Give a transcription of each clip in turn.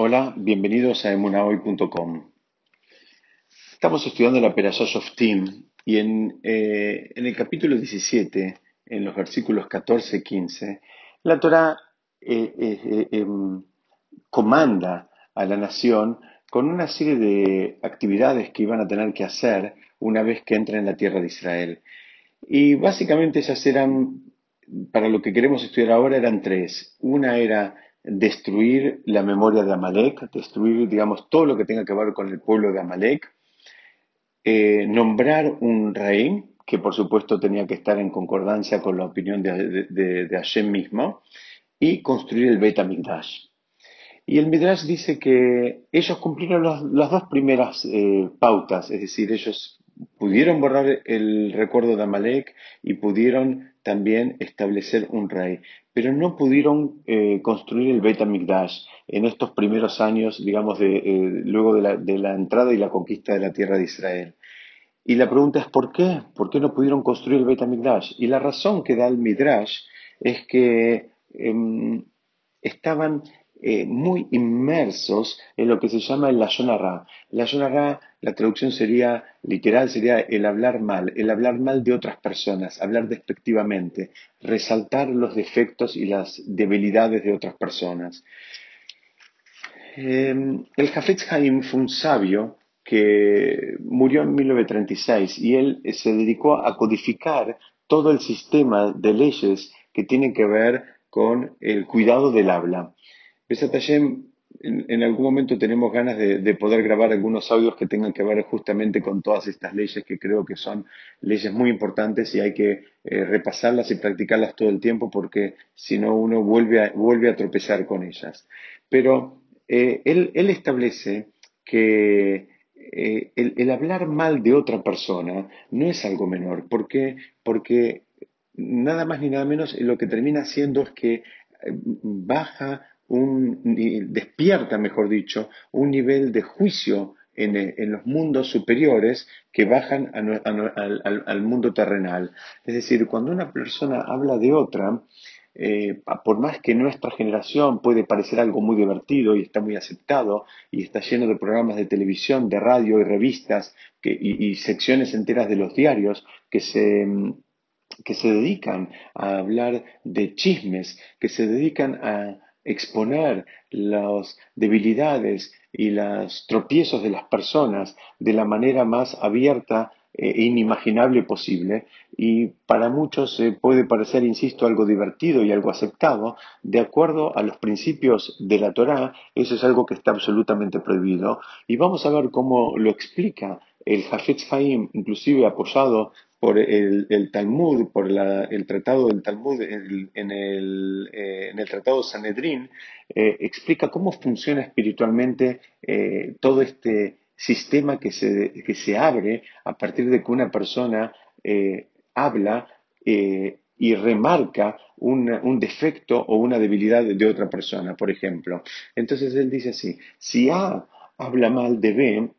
Hola, bienvenidos a emunahoy.com. Estamos estudiando la of Team y en, eh, en, el capítulo 17, en los versículos 14 y 15, la Torah eh, eh, em, comanda a la nación con una serie de actividades que iban a tener que hacer una vez que entren en la tierra de Israel. Y básicamente esas eran, para lo que queremos estudiar ahora, eran tres. Una era destruir la memoria de Amalek, destruir, digamos, todo lo que tenga que ver con el pueblo de Amalek, eh, nombrar un rey, que por supuesto tenía que estar en concordancia con la opinión de, de, Hashem mismo, y construir el Beit HaMikdash. Y el Midrash dice que ellos cumplieron las dos primeras eh, pautas, es decir, ellos pudieron borrar el recuerdo de Amalek y pudieron también establecer un rey, pero no pudieron eh, construir el Beit HaMikdash en estos primeros años, digamos, eh, luego de la, de la, entrada y la conquista de la tierra de Israel. Y la pregunta es ¿por qué? ¿Por qué no pudieron construir el Beit HaMikdash? Y la razón que da el Midrash es que em, estaban eh, muy inmersos en lo que se llama el Lashon Hara. Lashon Hara, la traducción sería, literal, sería el hablar mal, el hablar mal de otras personas, hablar despectivamente, resaltar los defectos y las debilidades de otras personas. Em, el Hafetz Haim fue un sabio que murió en 1936 y él se dedicó a codificar todo el sistema de leyes que tienen que ver con el cuidado del habla. En, en, algún momento tenemos ganas de, poder grabar algunos audios que tengan que ver justamente con todas estas leyes que creo que son leyes muy importantes y hay que eh, repasarlas y practicarlas todo el tiempo porque si no uno vuelve a, vuelve a tropezar con ellas. Pero eh, él, establece que eh, el, hablar mal de otra persona no es algo menor. ¿Por qué? Porque nada más ni nada menos lo que termina haciendo es que baja un, despierta, mejor dicho, un nivel de juicio en, en los mundos superiores que bajan al, mundo terrenal. Es decir, cuando una persona habla de otra, eh, por más que nuestra generación puede parecer algo muy divertido y está muy aceptado y está lleno de programas de televisión, de radio y revistas y, secciones enteras de los diarios que se, que se dedican a hablar de chismes, que se dedican a, exponer las debilidades y los tropiezos de las personas de la manera más abierta e inimaginable posible. Y para muchos puede parecer, insisto, algo divertido y algo aceptado, de acuerdo a los principios de la Torá, eso es algo que está absolutamente prohibido. Y vamos a ver cómo lo explica el Hafetz Haim, inclusive apoyado por el, Talmud, por el tratado del Talmud en, el, eh, en el tratado Sanedrín, eh, explica cómo funciona espiritualmente eh, todo este sistema que se, que se abre a partir de que una persona habla y remarca un defecto o una debilidad de otra persona, por ejemplo. Entonces él dice así, si A habla mal de B,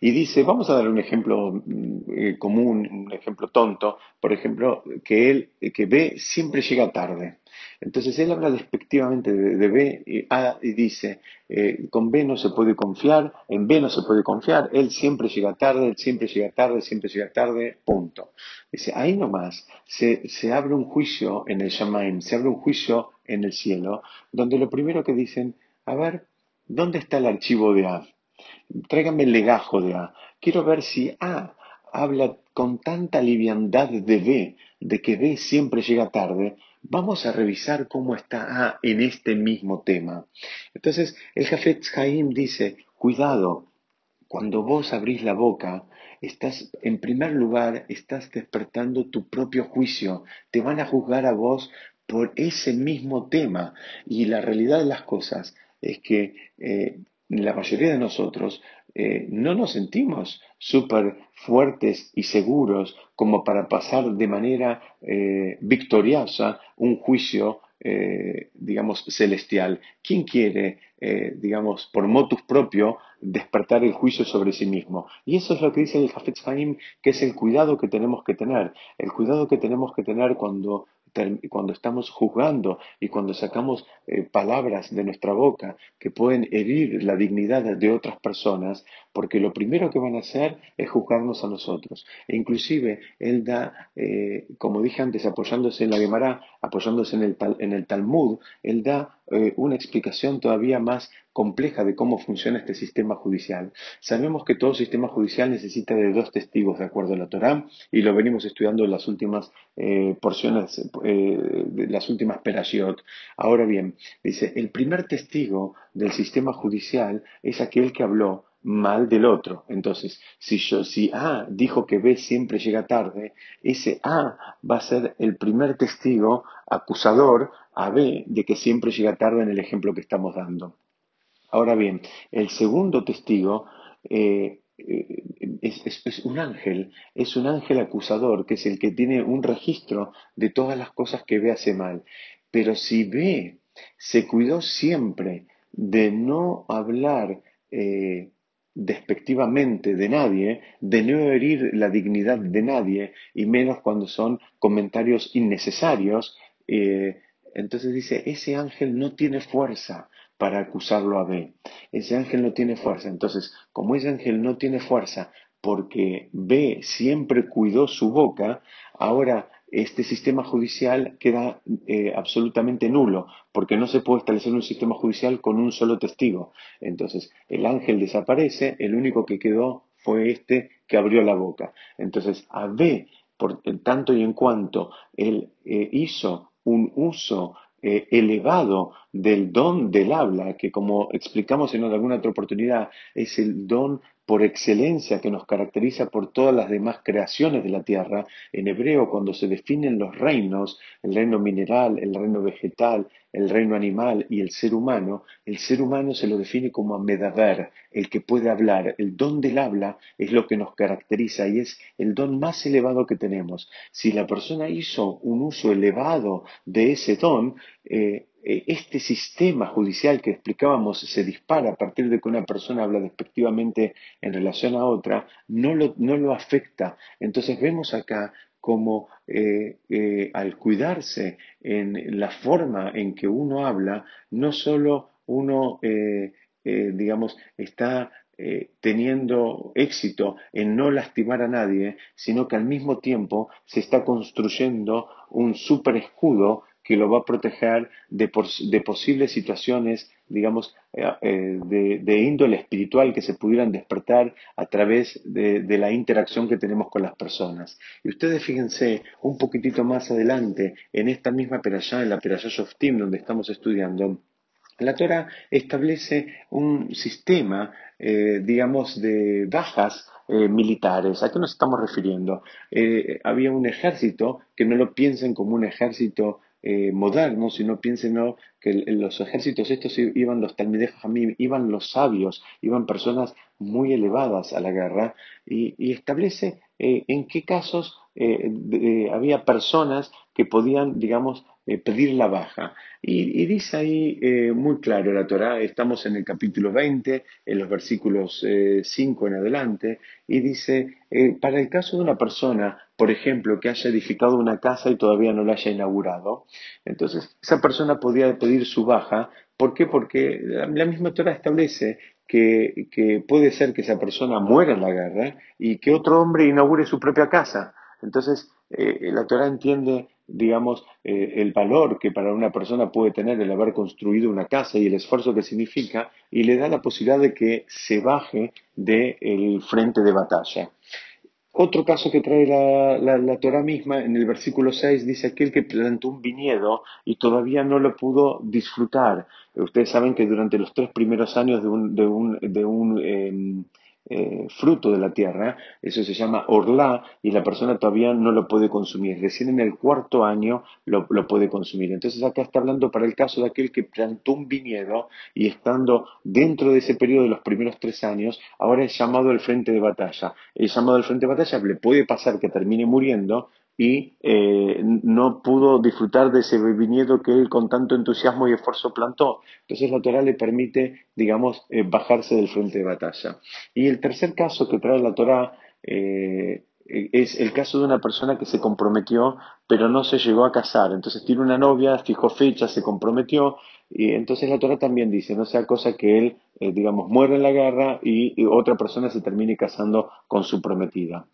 y dice, vamos a dar un ejemplo mm, eh, común, un ejemplo tonto, por ejemplo, que él, que B siempre llega tarde. Entonces él habla despectivamente de, B y, A y dice, eh, con B no se puede confiar, en B no se puede confiar, él siempre llega tarde, él siempre llega tarde, siempre llega tarde, punto. Dice, ahí nomás se, se abre un juicio en el Shamaim, se abre un juicio en el cielo, donde lo primero que dicen, a ver, ¿dónde está el archivo de A? Tráigame el legajo de A. Quiero ver si A habla con tanta liviandad de B, de que B siempre llega tarde. Vamos a revisar cómo está A en este mismo tema. Entonces, el Jafet Haim dice, cuidado, cuando vos abrís la boca, estás, en primer lugar, estás despertando tu propio juicio. Te van a juzgar a vos por ese mismo tema. Y la realidad de las cosas es que eh, la mayoría de nosotros eh, no nos sentimos súper fuertes y seguros como para pasar de manera eh, victoriosa un juicio, eh, digamos, celestial. ¿Quién quiere, digamos, por motus propio, despertar el juicio sobre sí mismo? Y eso es lo que dice el Hafetz Haim, que es el cuidado que tenemos que tener, el cuidado que tenemos que tener cuando cuando estamos juzgando y cuando sacamos eh, palabras de nuestra boca que pueden herir la dignidad de otras personas, porque lo primero que van a hacer es juzgarnos a nosotros. E inclusive él da, eh, como dije antes, apoyándose en la Gemara, apoyándose en el, en el Talmud, él da eh, una explicación todavía más compleja de cómo funciona este sistema judicial. Sabemos que todo sistema judicial necesita de dos testigos de acuerdo a la Torá y lo venimos estudiando en las últimas eh, porciones, de las últimas perashiot. Ahora bien, dice, el primer testigo del sistema judicial es aquel que habló mal del otro. Entonces, si, yo, si A dijo que B siempre llega tarde, ese A va a ser el primer testigo acusador a B de que siempre llega tarde en el ejemplo que estamos dando. Ahora bien, el segundo testigo eh, eh, es, es, un ángel, es un ángel acusador, que es el que tiene un registro de todas las cosas que B hace mal. Pero si B se cuidó siempre de no hablar eh, despectivamente de nadie, de no herir la dignidad de nadie, y menos cuando son comentarios innecesarios, eh, entonces dice, ese ángel no tiene fuerza para acusarlo a B. Ese ángel no tiene fuerza. Entonces, como ese ángel no tiene fuerza porque B siempre cuidó su boca, ahora este sistema judicial queda eh, absolutamente nulo, porque no se puede establecer un sistema judicial con un solo testigo. Entonces, el ángel desaparece, el único que quedó fue este que abrió la boca. Entonces, a B, por tanto y en cuanto él eh, hizo un uso eh, elevado del don del habla, que como explicamos en alguna otra oportunidad, es el don por excelencia que nos caracteriza por todas las demás creaciones de la tierra. En hebreo, cuando se definen los reinos, el reino mineral, el reino vegetal, el reino animal y el ser humano, el ser humano se lo define como amedaver, el que puede hablar. El don del habla es lo que nos caracteriza y es el don más elevado que tenemos. Si la persona hizo un uso elevado de ese don, eh, este sistema judicial que explicábamos se dispara a partir de que una persona habla despectivamente en relación a otra, no lo, afecta. Entonces vemos acá como eh, eh, al cuidarse en la forma en que uno habla, no solo uno, digamos, está teniendo éxito en no lastimar a nadie, sino que al mismo tiempo se está construyendo un super escudo que lo va a proteger de, posibles situaciones, digamos, eh, eh, de, índole espiritual que se pudieran despertar a través de, la interacción que tenemos con las personas. Y ustedes fíjense un poquitito más adelante, en esta misma perashá, en la perashá Shoftim, donde estamos estudiando, la Torah establece un sistema, eh, digamos, de bajas militares. ¿A qué nos estamos refiriendo? había un ejército, que no lo piensen como un ejército eh, modernos, si no piensen que en los ejércitos estos iban los mí iban los sabios, iban personas muy elevadas a la guerra y, establece eh, en qué casos eh, había personas que podían, digamos, pedir la baja. Y, dice ahí muy claro la Torah, estamos en el capítulo 20, en los versículos 5 en adelante, y dice, para el caso de una persona por ejemplo, que haya edificado una casa y todavía no la haya inaugurado, entonces esa persona podría pedir su baja. ¿Por qué? Porque la misma Torah establece que, puede ser que esa persona muera en la guerra y que otro hombre inaugure su propia casa. Entonces, eh, la Torah entiende, digamos, eh, el valor que para una persona puede tener el haber construido una casa y el esfuerzo que significa y le da la posibilidad de que se baje del frente de batalla. Otro caso que trae la, la, Torah misma, en el versículo 6, dice aquel que plantó un viñedo y todavía no lo pudo disfrutar. Ustedes saben que durante los tres primeros años de un, de un, de un em, eh, fruto de la tierra, eso se llama orla y la persona todavía no lo puede consumir. Recién en el cuarto año lo, puede consumir. Entonces acá está hablando para el caso de aquel que plantó un viñedo y estando dentro de ese periodo de los primeros tres años, ahora es llamado al frente de batalla. El llamado al frente de batalla le puede pasar que termine muriendo, y eh, no pudo disfrutar de ese viñedo que él con tanto entusiasmo y esfuerzo plantó. Entonces la Torah le permite, digamos, eh, bajarse del frente de batalla. Y el tercer caso que trae la Torah, eh, es el caso de una persona que se comprometió, pero no se llegó a casar. Entonces tiene una novia, fijó fecha, se comprometió, y entonces la Torah también dice, no sea cosa que él, eh, digamos, muera en la guerra y otra persona se termine casando con su prometida.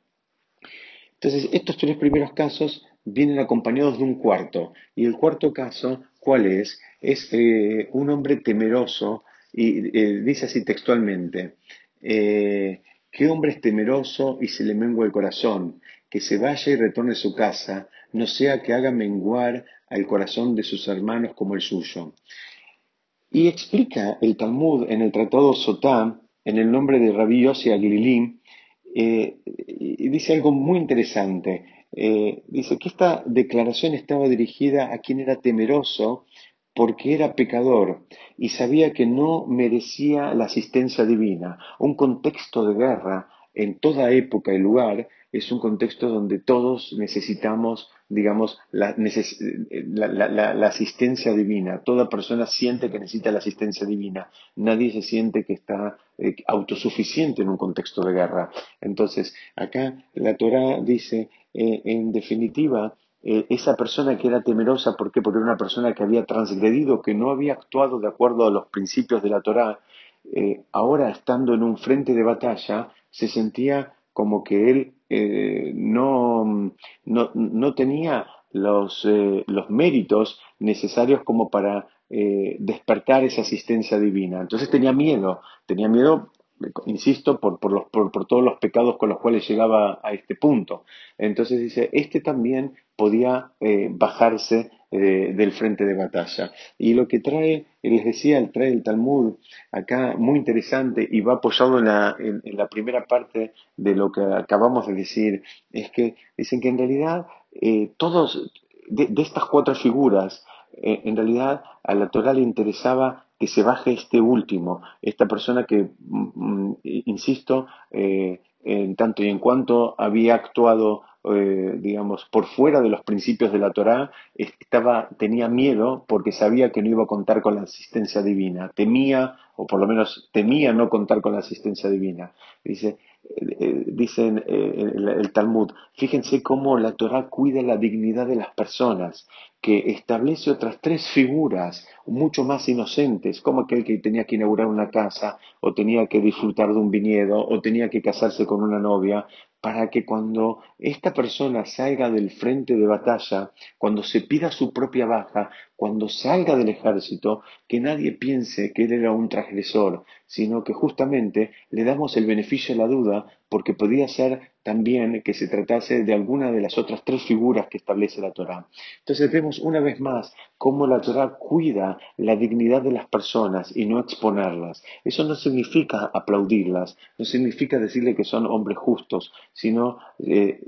Entonces, estos tres primeros casos vienen acompañados de un cuarto. Y el cuarto caso, ¿cuál es? Es eh, un hombre temeroso, y eh, dice así textualmente, eh, ¿qué hombre es temeroso y se le mengua el corazón? Que se vaya y retorne a su casa, no sea que haga menguar al corazón de sus hermanos como el suyo. Y explica el Talmud en el Tratado Sotá, en el nombre de Rabbi Yossi Aguililín, eh, dice algo muy interesante. Eh, dice que esta declaración estaba dirigida a quien era temeroso porque era pecador y sabía que no merecía la asistencia divina. Un contexto de guerra en toda época y lugar es un contexto donde todos necesitamos, digamos, la, asistencia divina. Toda persona siente que necesita la asistencia divina. Nadie se siente que está eh, autosuficiente en un contexto de guerra. Entonces, acá la Torah dice, eh, en definitiva, eh, esa persona que era temerosa, ¿por qué? Porque era una persona que había transgredido, que no había actuado de acuerdo a los principios de la Torah, ahora estando en un frente de batalla, se sentía como que él eh, no, no, tenía los, eh, los, méritos necesarios como para eh, despertar esa asistencia divina. Entonces tenía miedo, tenía miedo, insisto, por, por, los, por, todos los pecados con los cuales llegaba a este punto. Entonces dice, este también podía bajarse del frente de batalla. Y lo que trae, les decía, trae el Talmud acá muy interesante y va apoyado en la, en, la primera parte de lo que acabamos de decir, es que dicen que en realidad eh, todos, de, estas cuatro figuras, eh, en realidad a la Torah le interesaba que se baje este último, esta persona que, mm, mm, insisto, eh, en tanto y en cuanto había actuado eh, digamos, por fuera de los principios de la Torá, estaba, tenía miedo porque sabía que no iba a contar con la asistencia divina. Temía, o por lo menos temía no contar con la asistencia divina. Dice, eh, dice eh, el, Talmud, fíjense cómo la Torá cuida la dignidad de las personas, que establece otras tres figuras mucho más inocentes, como aquel que tenía que inaugurar una casa, o tenía que disfrutar de un viñedo, o tenía que casarse con una novia, para que cuando esta persona salga del frente de batalla, cuando se pida su propia baja, cuando salga del ejército, que nadie piense que él era un transgresor, sino que justamente le damos el beneficio de la duda porque podía ser también que se tratase de alguna de las otras tres figuras que establece la Torá. Entonces vemos una vez más cómo la Torá cuida la dignidad de las personas y no exponerlas. Eso no significa aplaudirlas, no significa decirle que son hombres justos, sino eh,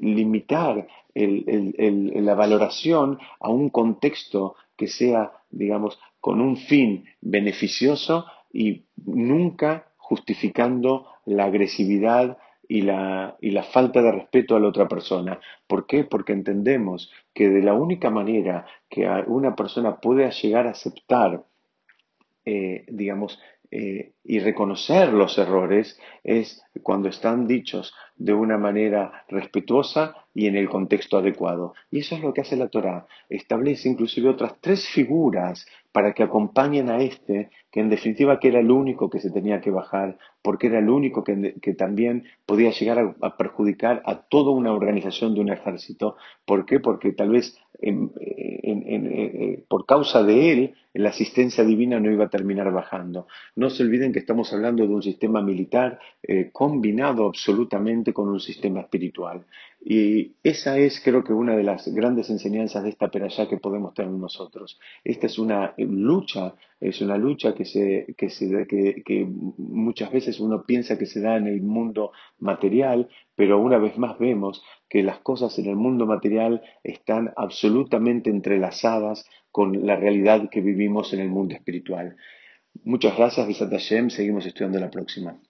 limitar la valoración a un contexto que sea, digamos, con un fin beneficioso y nunca justificando la agresividad y la, y la falta de respeto a la otra persona. ¿Por qué? Porque entendemos que de la única manera que una persona puede llegar a aceptar, eh, digamos, eh, y reconocer los errores es cuando están dichos de una manera respetuosa y en el contexto adecuado. Y eso es lo que hace la Torah. Establece inclusive otras tres figuras para que acompañen a este, que en definitiva que era el único que se tenía que bajar, porque era el único que, también podía llegar a, perjudicar a toda una organización de un ejército. ¿Por qué? Porque tal vez eh, por causa de él la asistencia divina no iba a terminar bajando. No se olviden que estamos hablando de un sistema militar eh, combinado absolutamente con un sistema espiritual. Y esa es, creo que, una de las grandes enseñanzas de esta perashá que podemos tener nosotros. Esta es una lucha, es una lucha que, se, que, se, que muchas veces uno piensa que se da en el mundo material, pero una vez más vemos que las cosas en el mundo material están absolutamente entrelazadas con la realidad que vivimos en el mundo espiritual. Muchas gracias, Visat Hashem. Seguimos estudiando la próxima.